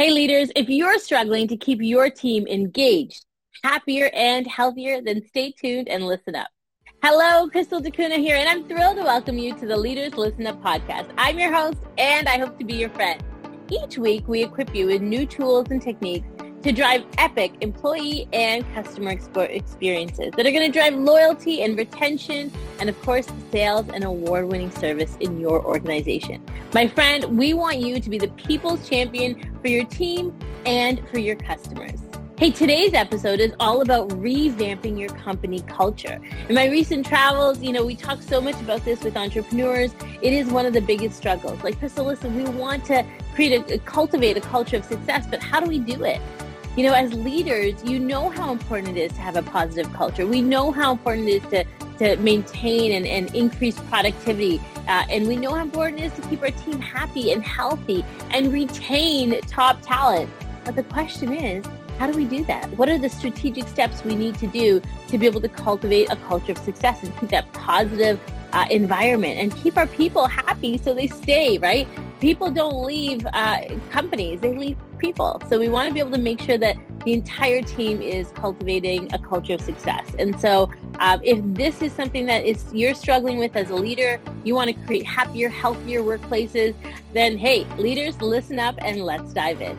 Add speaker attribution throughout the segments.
Speaker 1: Hey leaders, if you're struggling to keep your team engaged, happier, and healthier, then stay tuned and listen up. Hello, Crystal D'Cunha here, and I'm thrilled to welcome you to the Leaders Listen Up podcast. I'm your host, and I hope to be your friend. Each week, we equip you with new tools and techniques to drive epic employee and customer experiences that are going to drive loyalty and retention and of course sales and award-winning service in your organization. My friend, we want you to be the people's champion for your team and for your customers. Hey, today's episode is all about revamping your company culture. In my recent travels, you know, we talk so much about this with entrepreneurs. It is one of the biggest struggles. Like, listen, we want to create a, cultivate a culture of success, but how do we do it? You know, as leaders, you know how important it is to have a positive culture. We know how important it is to, to maintain and, and increase productivity. Uh, and we know how important it is to keep our team happy and healthy and retain top talent. But the question is, how do we do that? What are the strategic steps we need to do to be able to cultivate a culture of success and keep that positive uh, environment and keep our people happy so they stay, right? People don't leave uh, companies, they leave people. So we want to be able to make sure that the entire team is cultivating a culture of success. And so um, if this is something that is you're struggling with as a leader, you want to create happier, healthier workplaces, then hey, leaders, listen up and let's dive in.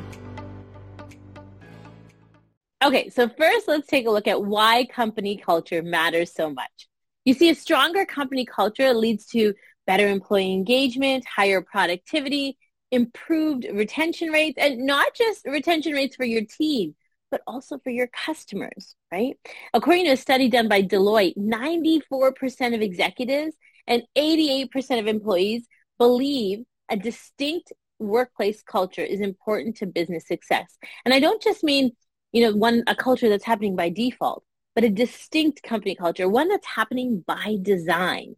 Speaker 1: Okay, so first let's take a look at why company culture matters so much. You see, a stronger company culture leads to better employee engagement, higher productivity, improved retention rates, and not just retention rates for your team, but also for your customers, right? According to a study done by Deloitte, 94% of executives and 88% of employees believe a distinct workplace culture is important to business success. And I don't just mean, you know, one a culture that's happening by default but a distinct company culture, one that's happening by design.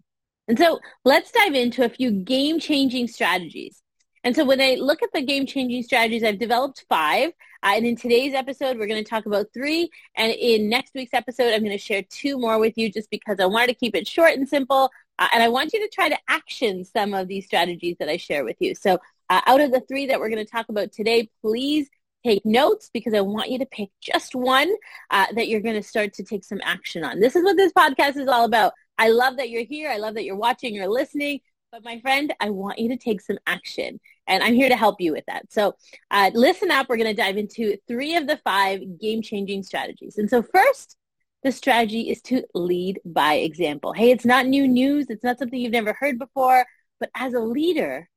Speaker 1: And so let's dive into a few game changing strategies. And so when I look at the game changing strategies, I've developed five. Uh, and in today's episode, we're going to talk about three. And in next week's episode, I'm going to share two more with you just because I wanted to keep it short and simple. Uh, and I want you to try to action some of these strategies that I share with you. So uh, out of the three that we're going to talk about today, please take notes because I want you to pick just one uh, that you're going to start to take some action on. This is what this podcast is all about. I love that you're here. I love that you're watching, you're listening. But my friend, I want you to take some action. And I'm here to help you with that. So uh, listen up. We're going to dive into three of the five game-changing strategies. And so first, the strategy is to lead by example. Hey, it's not new news. It's not something you've never heard before. But as a leader,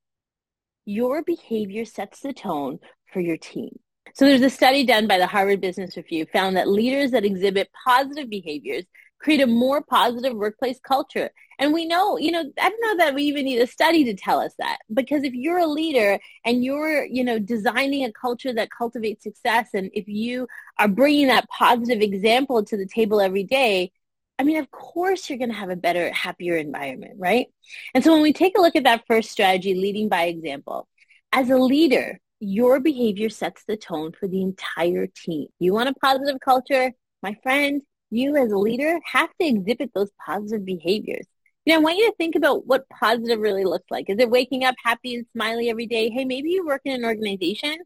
Speaker 1: your behavior sets the tone for your team. So there's a study done by the Harvard Business Review found that leaders that exhibit positive behaviors create a more positive workplace culture. And we know, you know, I don't know that we even need a study to tell us that because if you're a leader and you're, you know, designing a culture that cultivates success and if you are bringing that positive example to the table every day, I mean, of course you're going to have a better, happier environment, right? And so when we take a look at that first strategy, leading by example, as a leader, your behavior sets the tone for the entire team. You want a positive culture? My friend, you as a leader have to exhibit those positive behaviors. You know, I want you to think about what positive really looks like. Is it waking up happy and smiley every day? Hey, maybe you work in an organization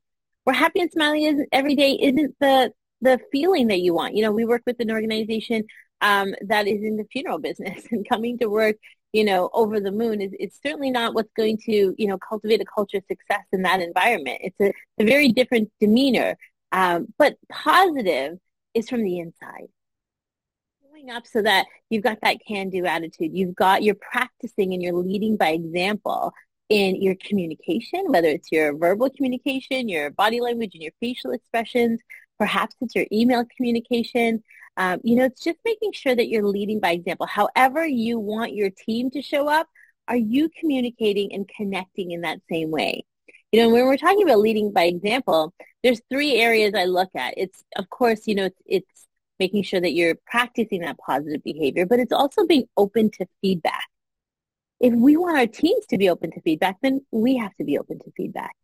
Speaker 1: where happy and smiley isn't every day isn't the the feeling that you want. You know, we work with an organization um, that is in the funeral business and coming to work you know, over the moon is it's certainly not what's going to, you know, cultivate a culture of success in that environment. It's a, a very different demeanor. Um, but positive is from the inside. Going up so that you've got that can-do attitude. You've got, you're practicing and you're leading by example in your communication, whether it's your verbal communication, your body language and your facial expressions, perhaps it's your email communication, um, you know, it's just making sure that you're leading by example. However you want your team to show up, are you communicating and connecting in that same way? You know, when we're talking about leading by example, there's three areas I look at. It's, of course, you know, it's, it's making sure that you're practicing that positive behavior, but it's also being open to feedback. If we want our teams to be open to feedback, then we have to be open to feedback.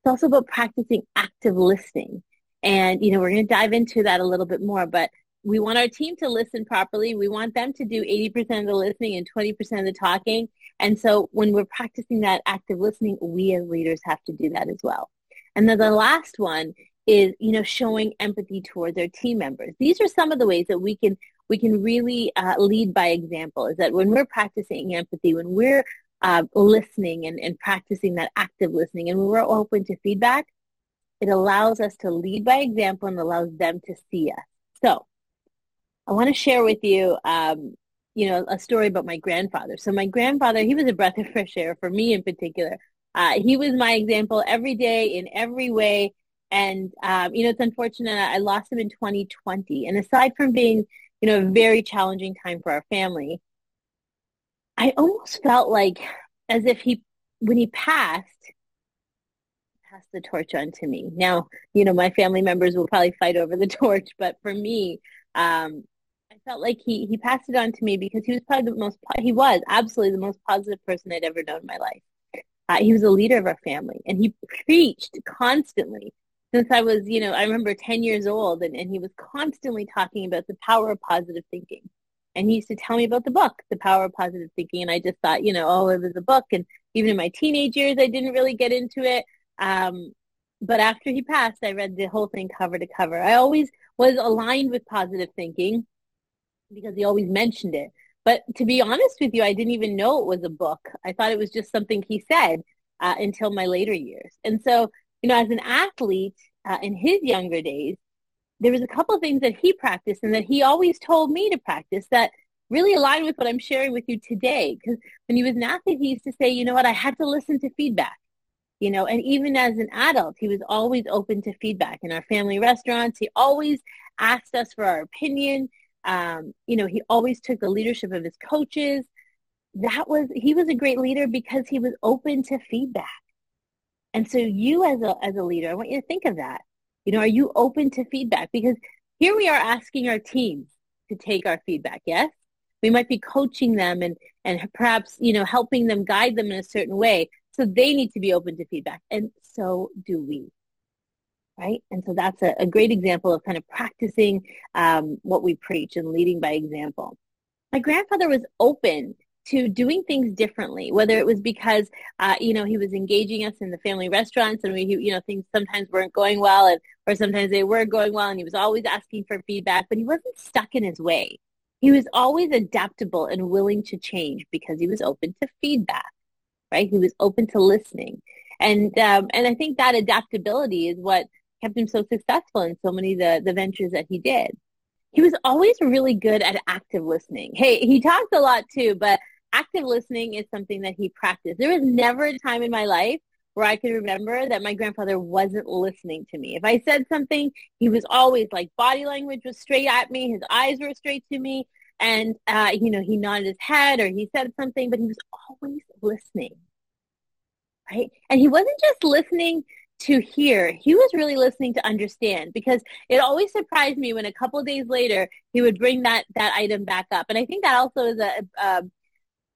Speaker 1: It's also about practicing active listening. And, you know, we're going to dive into that a little bit more, but we want our team to listen properly. We want them to do 80% of the listening and 20% of the talking. And so when we're practicing that active listening, we as leaders have to do that as well. And then the last one is, you know, showing empathy towards their team members. These are some of the ways that we can we can really uh, lead by example. Is that when we're practicing empathy, when we're uh, listening and, and practicing that active listening, and when we're open to feedback, it allows us to lead by example and allows them to see us. So, I want to share with you, um, you know, a story about my grandfather. So my grandfather, he was a breath of fresh air for me in particular. Uh, he was my example every day in every way. And, um, you know, it's unfortunate. I lost him in 2020. And aside from being, you know, a very challenging time for our family, I almost felt like as if he, when he passed, passed the torch on to me. Now, you know, my family members will probably fight over the torch, but for me, um, I felt like he, he passed it on to me because he was probably the most, he was absolutely the most positive person I'd ever known in my life. Uh, he was a leader of our family and he preached constantly since I was, you know, I remember 10 years old and, and he was constantly talking about the power of positive thinking. And he used to tell me about the book, The Power of Positive Thinking. And I just thought, you know, oh, it was a book. And even in my teenage years, I didn't really get into it. Um, but after he passed, I read the whole thing cover to cover. I always was aligned with positive thinking because he always mentioned it. But to be honest with you, I didn't even know it was a book. I thought it was just something he said uh, until my later years. And so, you know, as an athlete uh, in his younger days, there was a couple of things that he practiced and that he always told me to practice that really aligned with what I'm sharing with you today. Because when he was an athlete, he used to say, you know what, I had to listen to feedback. You know, and even as an adult, he was always open to feedback. In our family restaurants, he always asked us for our opinion. Um, you know, he always took the leadership of his coaches. That was he was a great leader because he was open to feedback. And so you as a as a leader, I want you to think of that. You know, are you open to feedback? Because here we are asking our teams to take our feedback, yes? We might be coaching them and and perhaps, you know, helping them guide them in a certain way. So they need to be open to feedback. And so do we right? And so that's a, a great example of kind of practicing um, what we preach and leading by example. My grandfather was open to doing things differently, whether it was because, uh, you know, he was engaging us in the family restaurants and we, you know, things sometimes weren't going well and, or sometimes they were going well and he was always asking for feedback, but he wasn't stuck in his way. He was always adaptable and willing to change because he was open to feedback, right? He was open to listening. And, um, and I think that adaptability is what kept him so successful in so many of the, the ventures that he did. He was always really good at active listening. Hey, he talked a lot too, but active listening is something that he practiced. There was never a time in my life where I could remember that my grandfather wasn't listening to me. If I said something, he was always like body language was straight at me. His eyes were straight to me. And, uh, you know, he nodded his head or he said something, but he was always listening. Right. And he wasn't just listening to hear. He was really listening to understand because it always surprised me when a couple days later he would bring that that item back up. And I think that also is a, a,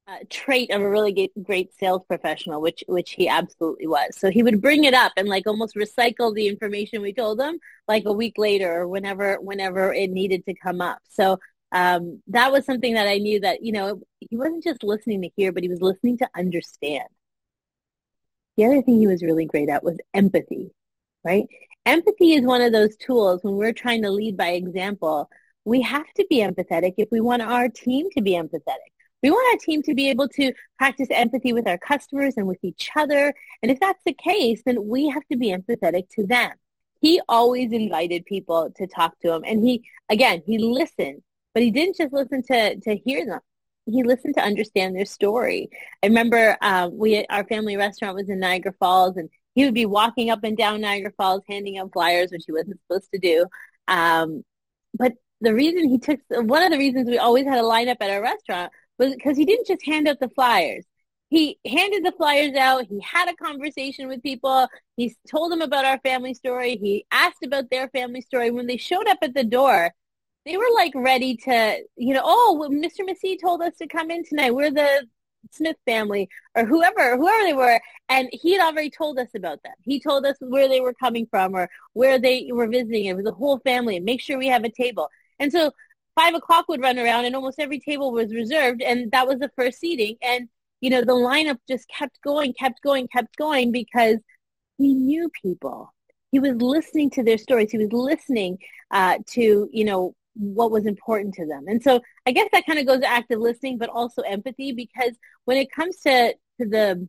Speaker 1: a trait of a really great, great sales professional, which which he absolutely was. So he would bring it up and like almost recycle the information we told him like a week later or whenever whenever it needed to come up. So um, that was something that I knew that you know he wasn't just listening to hear, but he was listening to understand. The other thing he was really great at was empathy, right? Empathy is one of those tools when we're trying to lead by example. We have to be empathetic if we want our team to be empathetic. We want our team to be able to practice empathy with our customers and with each other. And if that's the case, then we have to be empathetic to them. He always invited people to talk to him. And he, again, he listened, but he didn't just listen to, to hear them he listened to understand their story. I remember um, we our family restaurant was in Niagara Falls, and he would be walking up and down Niagara Falls handing out flyers, which he wasn't supposed to do. Um, but the reason he took one of the reasons we always had a lineup at our restaurant was because he didn't just hand out the flyers. He handed the flyers out. He had a conversation with people. He told them about our family story. He asked about their family story. When they showed up at the door, they were like ready to, you know, oh, Mr. Massey told us to come in tonight. We're the Smith family or whoever, whoever they were. And he had already told us about them. He told us where they were coming from or where they were visiting. It was a whole family make sure we have a table. And so five o'clock would run around and almost every table was reserved. And that was the first seating. And, you know, the lineup just kept going, kept going, kept going because he knew people. He was listening to their stories. He was listening uh, to, you know, what was important to them. And so I guess that kind of goes to active listening, but also empathy, because when it comes to, to the,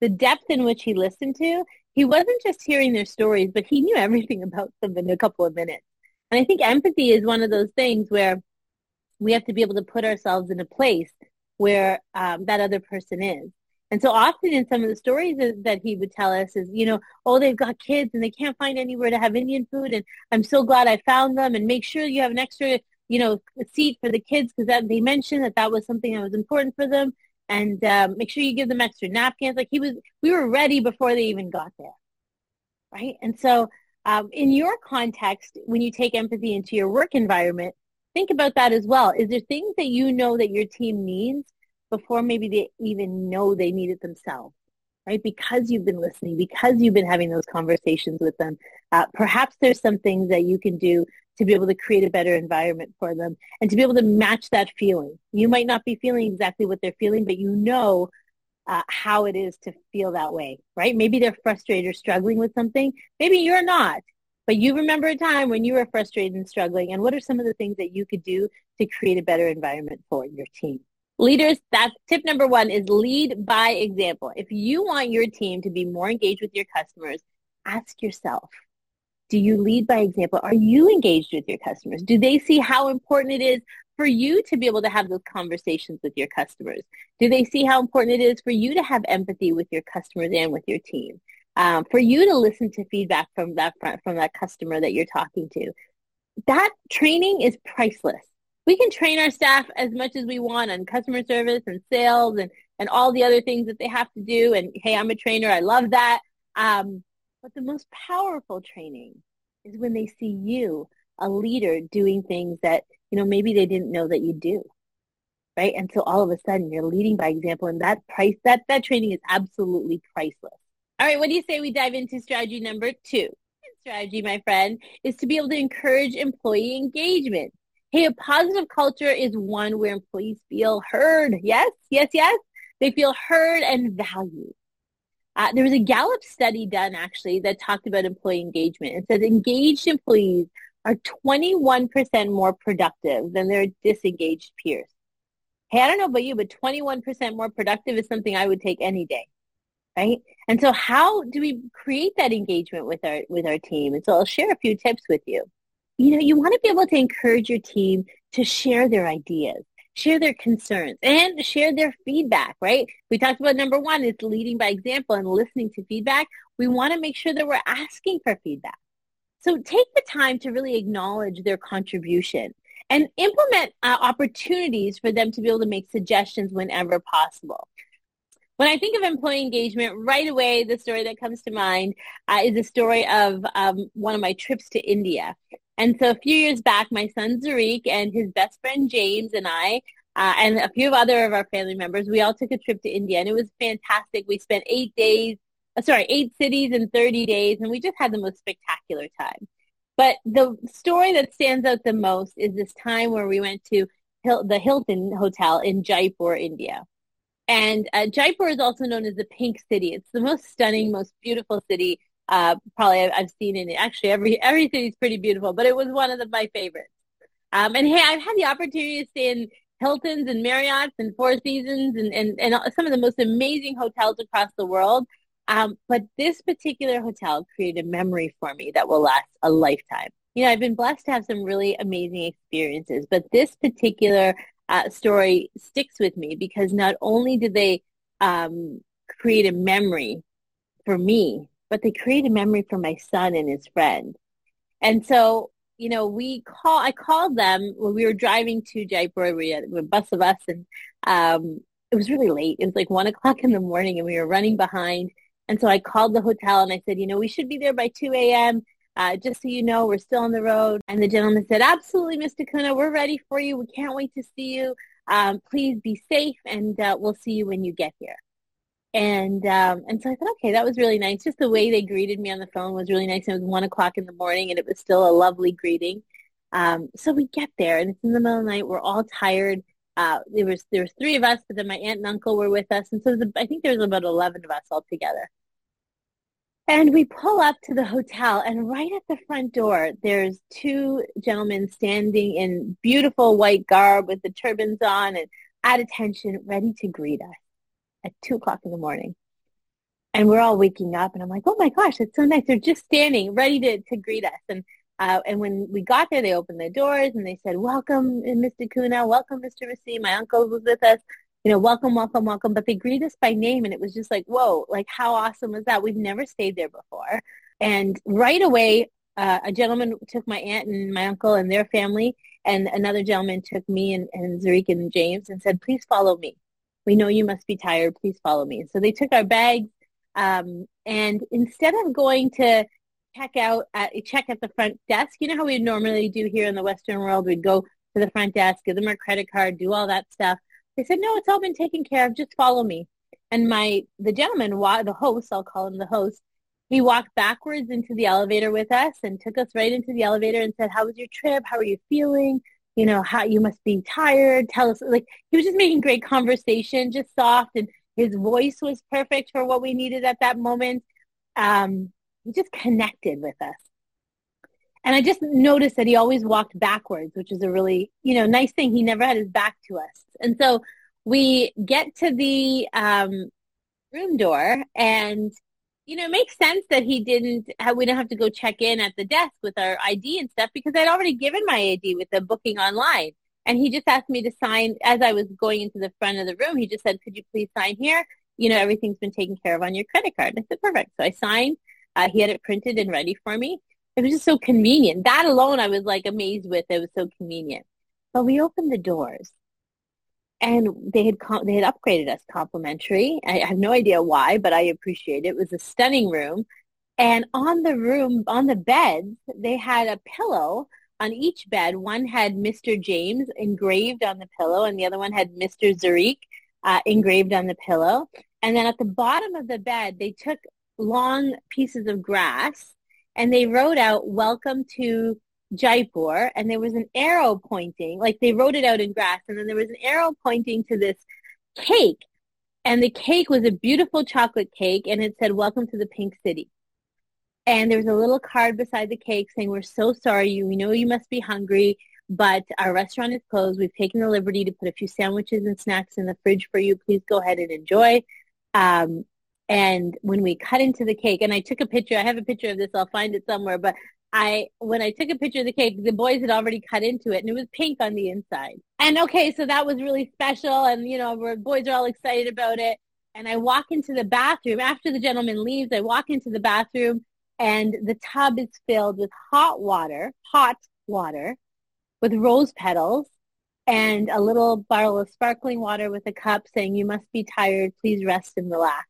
Speaker 1: the depth in which he listened to, he wasn't just hearing their stories, but he knew everything about them in a couple of minutes. And I think empathy is one of those things where we have to be able to put ourselves in a place where um, that other person is. And so often in some of the stories that he would tell us is, you know, oh, they've got kids and they can't find anywhere to have Indian food. And I'm so glad I found them and make sure you have an extra, you know, seat for the kids because they mentioned that that was something that was important for them. And um, make sure you give them extra napkins. Like he was, we were ready before they even got there. Right. And so um, in your context, when you take empathy into your work environment, think about that as well. Is there things that you know that your team needs before maybe they even know they need it themselves? Right? Because you've been listening, because you've been having those conversations with them, uh, perhaps there's some things that you can do to be able to create a better environment for them and to be able to match that feeling. You might not be feeling exactly what they're feeling, but you know uh, how it is to feel that way, right? Maybe they're frustrated or struggling with something. Maybe you're not, but you remember a time when you were frustrated and struggling. And what are some of the things that you could do to create a better environment for your team? Leaders, that's tip number one is lead by example. If you want your team to be more engaged with your customers, ask yourself, do you lead by example? Are you engaged with your customers? Do they see how important it is for you to be able to have those conversations with your customers? Do they see how important it is for you to have empathy with your customers and with your team? Um, for you to listen to feedback from that from that customer that you're talking to, that training is priceless we can train our staff as much as we want on customer service and sales and, and all the other things that they have to do. And hey, I'm a trainer. I love that. Um, but the most powerful training is when they see you, a leader, doing things that, you know, maybe they didn't know that you do. Right. And so all of a sudden you're leading by example and that price, that, that training is absolutely priceless. All right. What do you say we dive into strategy number two? Strategy, my friend, is to be able to encourage employee engagement. Hey, a positive culture is one where employees feel heard. Yes, yes, yes. They feel heard and valued. Uh, there was a Gallup study done actually that talked about employee engagement. It says engaged employees are 21% more productive than their disengaged peers. Hey, I don't know about you, but 21% more productive is something I would take any day. Right? And so how do we create that engagement with our with our team? And so I'll share a few tips with you you know, you want to be able to encourage your team to share their ideas, share their concerns, and share their feedback, right? We talked about number one is leading by example and listening to feedback. We want to make sure that we're asking for feedback. So take the time to really acknowledge their contribution and implement uh, opportunities for them to be able to make suggestions whenever possible. When I think of employee engagement, right away, the story that comes to mind uh, is the story of um, one of my trips to India. And so a few years back, my son Zarik and his best friend James and I, uh, and a few of other of our family members, we all took a trip to India, and it was fantastic. We spent eight days, uh, sorry, eight cities in 30 days, and we just had the most spectacular time. But the story that stands out the most is this time where we went to Hil- the Hilton Hotel in Jaipur, India. And uh, Jaipur is also known as the Pink City. It's the most stunning, most beautiful city uh, probably I've seen in actually every every city's pretty beautiful, but it was one of the, my favorites. Um, and hey, I've had the opportunity to stay in Hiltons and Marriotts and Four Seasons and, and, and some of the most amazing hotels across the world. Um, but this particular hotel created a memory for me that will last a lifetime. You know, I've been blessed to have some really amazing experiences, but this particular uh, story sticks with me because not only did they um, create a memory for me, but they create a memory for my son and his friend. And so, you know, we call, I called them when we were driving to Jaipur, we had a bus of us and, um, it was really late. It was like one o'clock in the morning and we were running behind. And so I called the hotel and I said, you know, we should be there by 2 a.m. Uh, just so you know, we're still on the road. And the gentleman said, absolutely, Mr. Kuna, we're ready for you. We can't wait to see you. Um, please be safe and uh, we'll see you when you get here. And um, and so I thought, okay, that was really nice. Just the way they greeted me on the phone was really nice. It was one o'clock in the morning, and it was still a lovely greeting. Um, so we get there, and it's in the middle of the night. We're all tired. Uh, there was there was three of us, but then my aunt and uncle were with us, and so was, I think there was about eleven of us all together. And we pull up to the hotel, and right at the front door, there's two gentlemen standing in beautiful white garb with the turbans on and at attention, ready to greet us at 2 o'clock in the morning. And we're all waking up, and I'm like, oh my gosh, it's so nice. They're just standing, ready to, to greet us. And uh, and when we got there, they opened the doors and they said, welcome, Mr. Kuna, welcome, Mr. Rasi. My uncle was with us you know, welcome, welcome, welcome. But they greeted us by name and it was just like, whoa, like how awesome was that? We've never stayed there before. And right away, uh, a gentleman took my aunt and my uncle and their family and another gentleman took me and, and Zarik and James and said, please follow me. We know you must be tired. Please follow me. So they took our bags. Um, and instead of going to check out at check at the front desk, you know how we normally do here in the Western world, we'd go to the front desk, give them our credit card, do all that stuff. They said, no, it's all been taken care of. Just follow me. And my, the gentleman, the host, I'll call him the host, he walked backwards into the elevator with us and took us right into the elevator and said, how was your trip? How are you feeling? You know, how you must be tired. Tell us, like, he was just making great conversation, just soft. And his voice was perfect for what we needed at that moment. Um, he just connected with us. And I just noticed that he always walked backwards, which is a really, you know, nice thing. He never had his back to us. And so we get to the um, room door and, you know, it makes sense that he didn't, we didn't have to go check in at the desk with our ID and stuff because I'd already given my ID with the booking online. And he just asked me to sign as I was going into the front of the room. He just said, could you please sign here? You know, everything's been taken care of on your credit card. And I said, perfect. So I signed. Uh, he had it printed and ready for me it was just so convenient. That alone, I was like amazed with. It was so convenient. But we opened the doors, and they had com- they had upgraded us complimentary. I have no idea why, but I appreciate it. It was a stunning room, and on the room on the beds they had a pillow on each bed. One had Mr. James engraved on the pillow, and the other one had Mr. Zarik uh, engraved on the pillow. And then at the bottom of the bed, they took long pieces of grass and they wrote out welcome to Jaipur and there was an arrow pointing, like they wrote it out in grass and then there was an arrow pointing to this cake. And the cake was a beautiful chocolate cake and it said, welcome to the pink city. And there was a little card beside the cake saying, we're so sorry. You, we know you must be hungry, but our restaurant is closed. We've taken the liberty to put a few sandwiches and snacks in the fridge for you. Please go ahead and enjoy. Um, and when we cut into the cake, and I took a picture, I have a picture of this, I'll find it somewhere, but I, when I took a picture of the cake, the boys had already cut into it and it was pink on the inside. And okay, so that was really special. And, you know, we're, boys are all excited about it. And I walk into the bathroom after the gentleman leaves. I walk into the bathroom and the tub is filled with hot water, hot water with rose petals and a little bottle of sparkling water with a cup saying, you must be tired. Please rest and relax.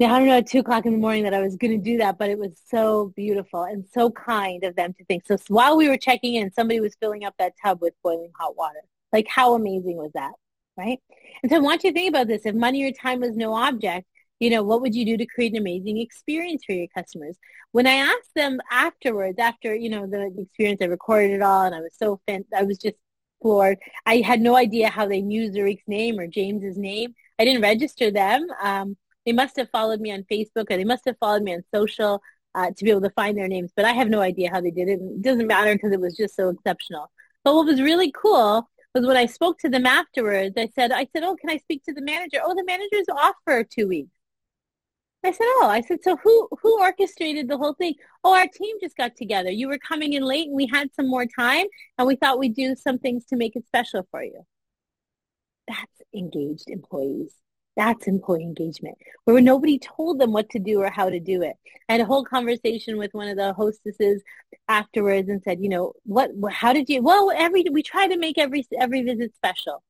Speaker 1: Now, I don't know at two o'clock in the morning that I was going to do that, but it was so beautiful and so kind of them to think. So while we were checking in, somebody was filling up that tub with boiling hot water. Like how amazing was that? Right. And so I want you to think about this. If money or time was no object, you know, what would you do to create an amazing experience for your customers? When I asked them afterwards, after, you know, the, experience, I recorded it all and I was so, I was just floored. I had no idea how they knew Zarik's name or James's name. I didn't register them. Um, they must have followed me on Facebook or they must have followed me on social uh, to be able to find their names. But I have no idea how they did it. It doesn't matter because it was just so exceptional. But what was really cool was when I spoke to them afterwards, I said, I said, oh, can I speak to the manager? Oh, the manager's off for two weeks. I said, oh, I said, so who, who orchestrated the whole thing? Oh, our team just got together. You were coming in late and we had some more time and we thought we'd do some things to make it special for you. That's engaged employees. That's employee engagement, where nobody told them what to do or how to do it. I had a whole conversation with one of the hostesses afterwards and said, you know, what, how did you, well, every, we try to make every, every visit special.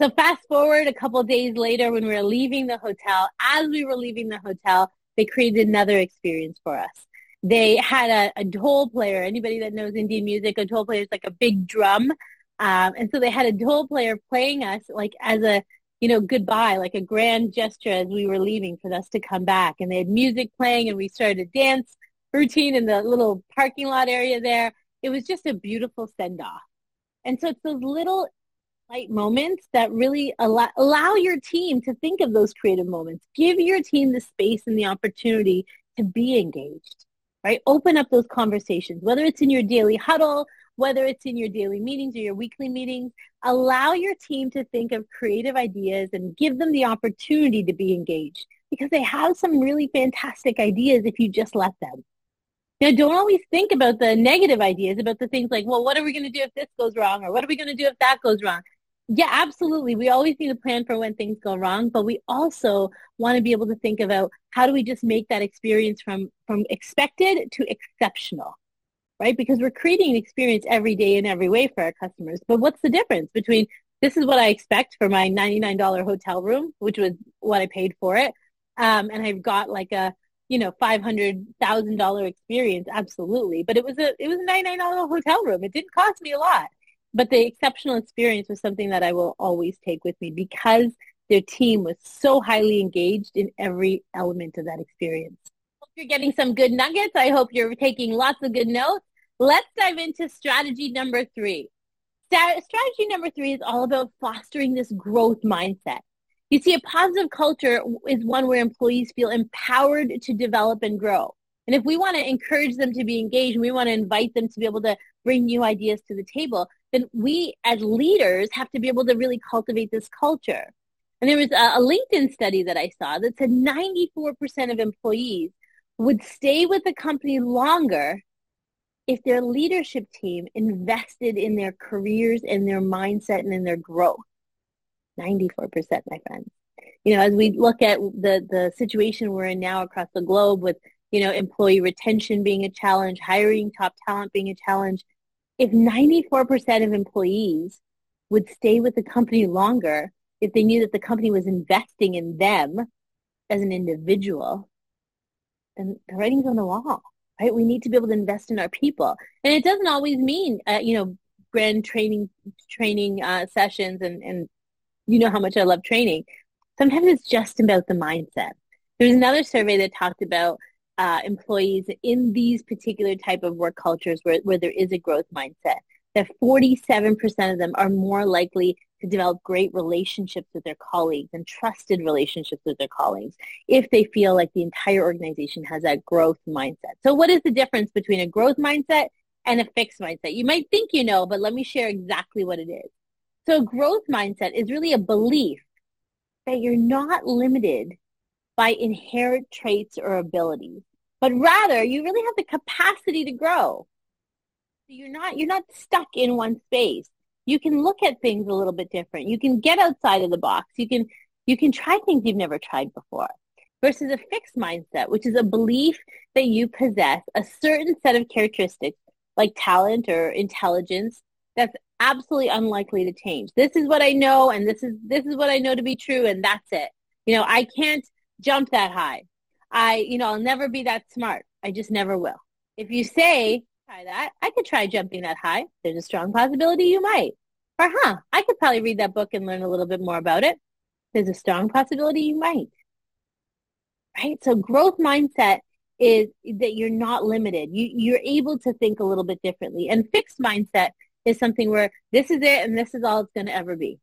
Speaker 1: So fast forward a couple days later when we were leaving the hotel, as we were leaving the hotel, they created another experience for us. They had a, a player. Anybody that knows Indian music, a dhol player is like a big drum. Um, and so they had a dhol player playing us like as a you know, goodbye, like a grand gesture as we were leaving for us to come back. And they had music playing and we started a dance routine in the little parking lot area there. It was just a beautiful send off. And so it's those little light moments that really allow, allow your team to think of those creative moments. Give your team the space and the opportunity to be engaged, right? Open up those conversations, whether it's in your daily huddle, whether it's in your daily meetings or your weekly meetings, allow your team to think of creative ideas and give them the opportunity to be engaged because they have some really fantastic ideas if you just let them. Now, don't always think about the negative ideas, about the things like, well, what are we going to do if this goes wrong? Or what are we going to do if that goes wrong? Yeah, absolutely. We always need a plan for when things go wrong, but we also want to be able to think about how do we just make that experience from, from expected to exceptional, right? Because we're creating an experience every day in every way for our customers. But what's the difference between this is what I expect for my $99 hotel room, which was what I paid for it, um, and I've got like a you know five hundred thousand dollar experience, absolutely. But it was a it was a ninety nine dollar hotel room. It didn't cost me a lot, but the exceptional experience was something that I will always take with me because their team was so highly engaged in every element of that experience. You're getting some good nuggets. I hope you're taking lots of good notes. Let's dive into strategy number three. Strategy number three is all about fostering this growth mindset. You see, a positive culture is one where employees feel empowered to develop and grow. And if we want to encourage them to be engaged, and we want to invite them to be able to bring new ideas to the table, then we as leaders have to be able to really cultivate this culture. And there was a, a LinkedIn study that I saw that said 94% of employees would stay with the company longer if their leadership team invested in their careers and their mindset and in their growth. 94%, my friends. You know, as we look at the, the situation we're in now across the globe with, you know, employee retention being a challenge, hiring top talent being a challenge, if 94% of employees would stay with the company longer if they knew that the company was investing in them as an individual, then the writing's on the wall, right? We need to be able to invest in our people. And it doesn't always mean, uh, you know, grand training training uh, sessions and, and you know how much I love training. Sometimes it's just about the mindset. There's another survey that talked about uh, employees in these particular type of work cultures where, where there is a growth mindset, that 47% of them are more likely to develop great relationships with their colleagues and trusted relationships with their colleagues if they feel like the entire organization has that growth mindset. So what is the difference between a growth mindset and a fixed mindset? You might think you know, but let me share exactly what it is. So a growth mindset is really a belief that you're not limited by inherent traits or abilities, but rather you really have the capacity to grow. You're not, you're not stuck in one space. You can look at things a little bit different. You can get outside of the box. You can, you can try things you've never tried before versus a fixed mindset, which is a belief that you possess a certain set of characteristics like talent or intelligence that's absolutely unlikely to change. This is what I know and this is this is what I know to be true and that's it. You know, I can't jump that high. I, you know, I'll never be that smart. I just never will. If you say, try that, I could try jumping that high. There's a strong possibility you might. Or, huh, I could probably read that book and learn a little bit more about it. There's a strong possibility you might. Right? So growth mindset is that you're not limited. You, you're able to think a little bit differently. And fixed mindset is something where this is it and this is all it's going to ever be.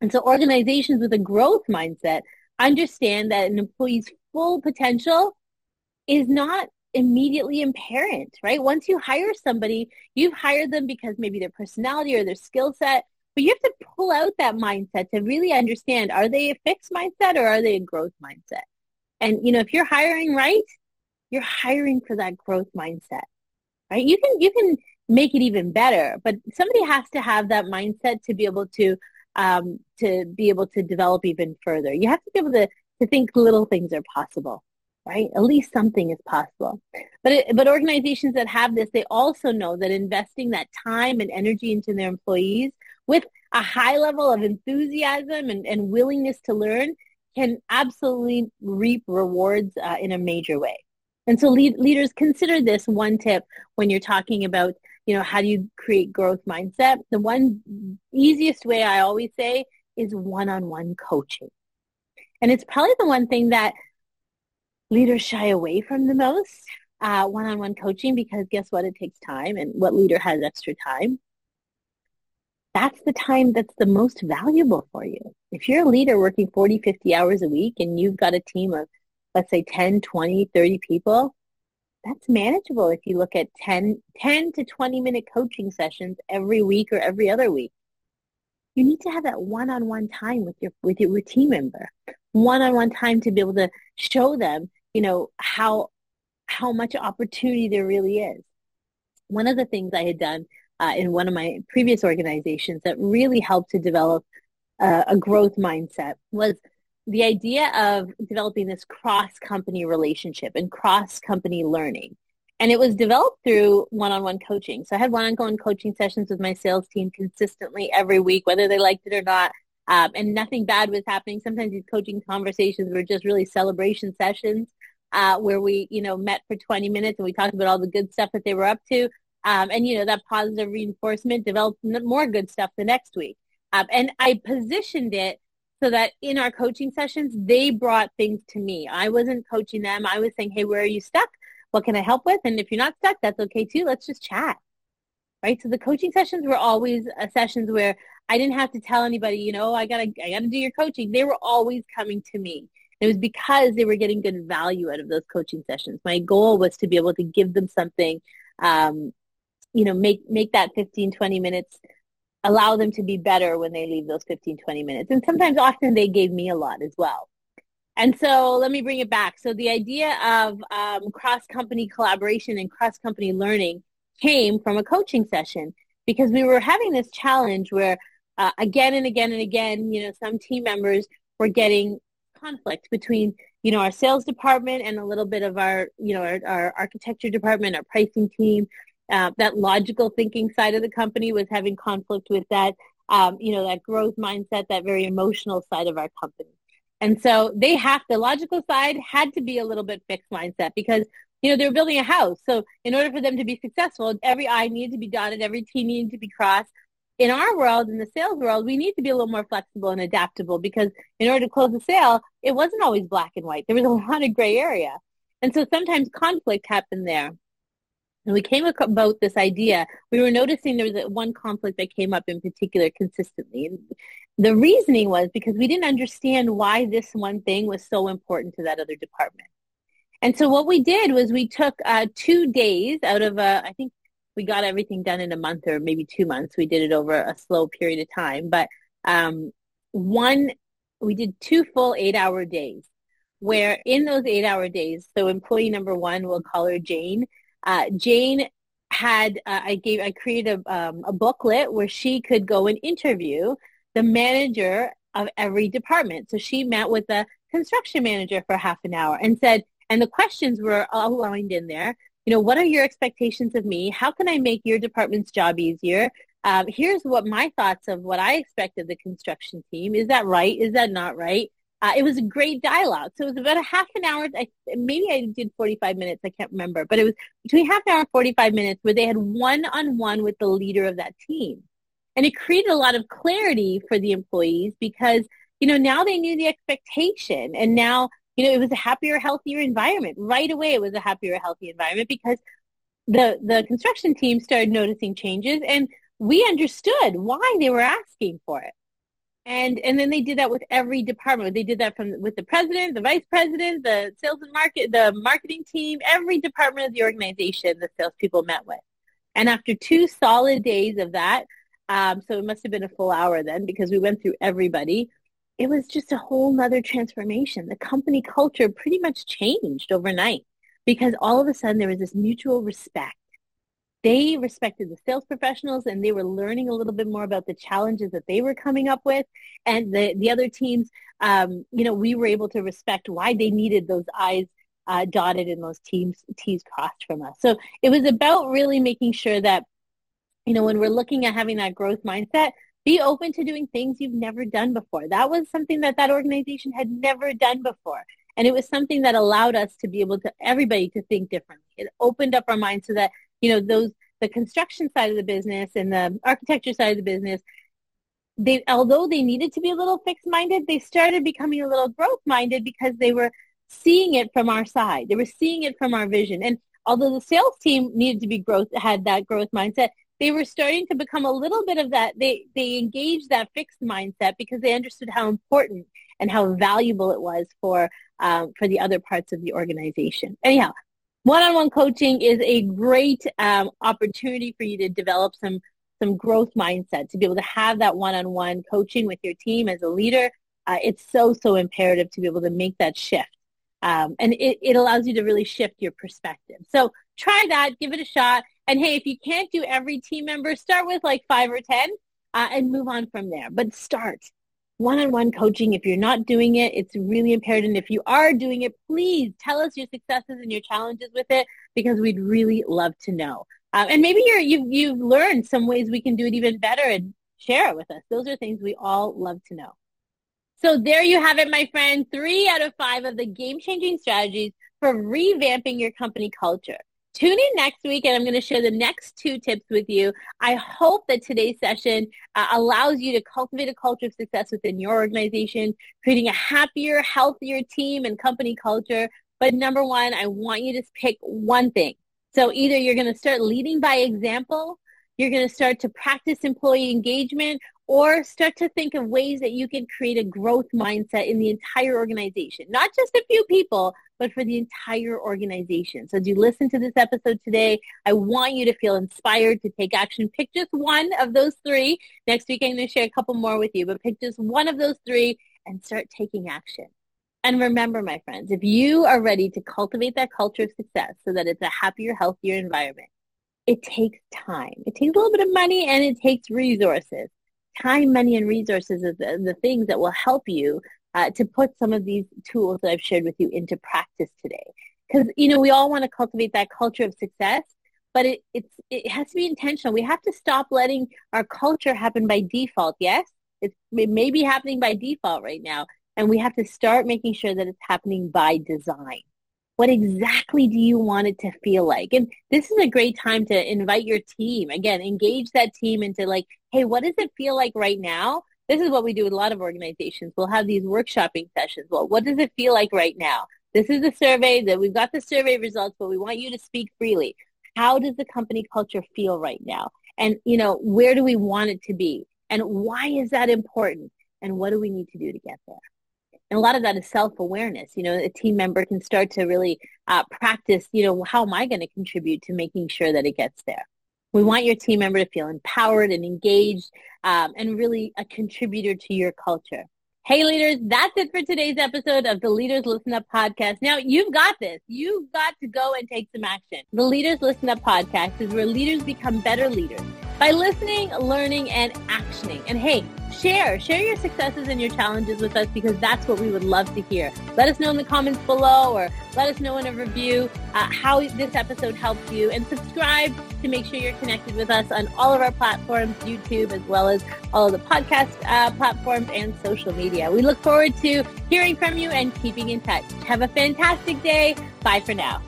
Speaker 1: And so organizations with a growth mindset understand that an employee's full potential is not immediately apparent, right? Once you hire somebody, you've hired them because maybe their personality or their skill set, but you have to pull out that mindset to really understand, are they a fixed mindset or are they a growth mindset? And, you know, if you're hiring right, you're hiring for that growth mindset, right? You can, you can make it even better. But somebody has to have that mindset to be able to um, to be able to develop even further. You have to be able to to think little things are possible, right? At least something is possible. But it, but organizations that have this, they also know that investing that time and energy into their employees with a high level of enthusiasm and, and willingness to learn can absolutely reap rewards uh, in a major way. And so lead, leaders consider this one tip when you're talking about you know, how do you create growth mindset? The one easiest way I always say is one-on-one coaching. And it's probably the one thing that leaders shy away from the most, uh, one-on-one coaching, because guess what? It takes time and what leader has extra time? that's the time that's the most valuable for you. If you're a leader working 40, 50 hours a week and you've got a team of, let's say 10, 20, 30 people, that's manageable if you look at 10, 10 to 20 minute coaching sessions every week or every other week. You need to have that one-on-one time with your with your team member, one-on-one time to be able to show them, you know, how how much opportunity there really is. One of the things I had done uh, in one of my previous organizations that really helped to develop uh, a growth mindset was the idea of developing this cross-company relationship and cross-company learning. And it was developed through one-on-one coaching. So I had one-on-one coaching sessions with my sales team consistently every week, whether they liked it or not. Um, and nothing bad was happening. Sometimes these coaching conversations were just really celebration sessions uh, where we, you know, met for 20 minutes and we talked about all the good stuff that they were up to. Um, and, you know, that positive reinforcement developed more good stuff the next week. Um, and I positioned it so that in our coaching sessions, they brought things to me. I wasn't coaching them. I was saying, hey, where are you stuck? What can I help with? And if you're not stuck, that's okay too. Let's just chat. Right. So the coaching sessions were always uh, sessions where I didn't have to tell anybody, you know, I gotta, I gotta do your coaching. They were always coming to me. It was because they were getting good value out of those coaching sessions. My goal was to be able to give them something, um, you know, make, make that 15, 20 minutes allow them to be better when they leave those 15, 20 minutes. And sometimes often they gave me a lot as well. And so let me bring it back. So the idea of um, cross-company collaboration and cross-company learning came from a coaching session because we were having this challenge where uh, again and again and again, you know, some team members were getting conflict between, you know, our sales department and a little bit of our, you know, our, our architecture department, our pricing team, uh, that logical thinking side of the company was having conflict with that, um, you know, that growth mindset, that very emotional side of our company. And so they have the logical side had to be a little bit fixed mindset because you know they were building a house. So in order for them to be successful, every I needed to be dotted, every T needed to be crossed. In our world, in the sales world, we need to be a little more flexible and adaptable because in order to close a sale, it wasn't always black and white. There was a lot of gray area. And so sometimes conflict happened there. And we came about this idea. We were noticing there was one conflict that came up in particular consistently. And the reasoning was because we didn't understand why this one thing was so important to that other department. And so what we did was we took uh, two days out of, uh, I think we got everything done in a month or maybe two months. We did it over a slow period of time. But um, one, we did two full eight-hour days where in those eight-hour days, so employee number one, we'll call her Jane, uh, Jane had uh, I gave I created a, um, a booklet where she could go and interview the manager of every department. So she met with the construction manager for half an hour and said, and the questions were all lined in there. You know, what are your expectations of me? How can I make your department's job easier? Um, here's what my thoughts of what I expect of the construction team. Is that right? Is that not right? Uh, it was a great dialogue. So it was about a half an hour. I, maybe I did 45 minutes. I can't remember. But it was between half an hour and 45 minutes where they had one-on-one with the leader of that team. And it created a lot of clarity for the employees because, you know, now they knew the expectation. And now, you know, it was a happier, healthier environment. Right away, it was a happier, healthy environment because the, the construction team started noticing changes and we understood why they were asking for it and and then they did that with every department. They did that from with the president, the vice president, the sales and market, the marketing team, every department of the organization. The salespeople met with, and after two solid days of that, um, so it must have been a full hour then because we went through everybody. It was just a whole nother transformation. The company culture pretty much changed overnight because all of a sudden there was this mutual respect they respected the sales professionals and they were learning a little bit more about the challenges that they were coming up with. And the, the other teams, um, you know, we were able to respect why they needed those I's uh, dotted and those teams, T's crossed from us. So it was about really making sure that, you know, when we're looking at having that growth mindset, be open to doing things you've never done before. That was something that that organization had never done before. And it was something that allowed us to be able to, everybody to think differently. It opened up our minds so that you know, those, the construction side of the business and the architecture side of the business, they, although they needed to be a little fixed minded, they started becoming a little growth minded because they were seeing it from our side. They were seeing it from our vision. And although the sales team needed to be growth, had that growth mindset, they were starting to become a little bit of that. They, they engaged that fixed mindset because they understood how important and how valuable it was for, um, for the other parts of the organization. Anyhow, one-on-one coaching is a great um, opportunity for you to develop some some growth mindset to be able to have that one-on-one coaching with your team as a leader uh, it's so so imperative to be able to make that shift um, and it, it allows you to really shift your perspective so try that give it a shot and hey if you can't do every team member start with like five or ten uh, and move on from there. But start one-on-one coaching. If you're not doing it it's really imperative. And if you are doing it please tell us your successes and your challenges with it because we'd really love to know. Um, and maybe you're, you've, you've learned some ways we can do it even better and share it with us. Those are things we all love to know. So there you have it my friend. Three out of five of the game-changing strategies for revamping your company culture Tune in next week and I'm going to share the next two tips with you. I hope that today's session uh, allows you to cultivate a culture of success within your organization, creating a happier, healthier team and company culture. But number one, I want you to pick one thing. So either you're going to start leading by example, you're going to start to practice employee engagement, or start to think of ways that you can create a growth mindset in the entire organization, not just a few people, but for the entire organization. So as you listen to this episode today, I want you to feel inspired to take action. Pick just one of those three. Next week, I'm going to share a couple more with you, but pick just one of those three and start taking action. And remember, my friends, if you are ready to cultivate that culture of success so that it's a happier, healthier environment, it takes time. It takes a little bit of money and it takes resources. Time, money, and resources is the, the things that will help you uh, to put some of these tools that I've shared with you into practice today. Because, you know, we all want to cultivate that culture of success, but it, it's, it has to be intentional. We have to stop letting our culture happen by default. Yes, it's, it may be happening by default right now. And we have to start making sure that it's happening by design. What exactly do you want it to feel like? And this is a great time to invite your team. Again, engage that team into like, hey, what does it feel like right now this is what we do with a lot of organizations. We'll have these workshopping sessions. Well, what does it feel like right now? This is the survey that we've got the survey results, but we want you to speak freely. How does the company culture feel right now? And, you know, where do we want it to be? And why is that important? And what do we need to do to get there? And a lot of that is self-awareness. You know, a team member can start to really uh, practice, you know, how am I going to contribute to making sure that it gets there? We want your team member to feel empowered and engaged um, and really a contributor to your culture. Hey leaders, that's it for today's episode of the Leaders Listen Up podcast. Now you've got this. You've got to go and take some action. The Leaders Listen Up podcast is where leaders become better leaders by listening, learning, and actioning. And hey, share, share your successes and your challenges with us because that's what we would love to hear. Let us know in the comments below or let us know in a review uh, how this episode helped you and subscribe to make sure you're connected with us on all of our platforms, YouTube, as well as all of the podcast uh, platforms and social media. We look forward to hearing from you and keeping in touch. Have a fantastic day. Bye for now.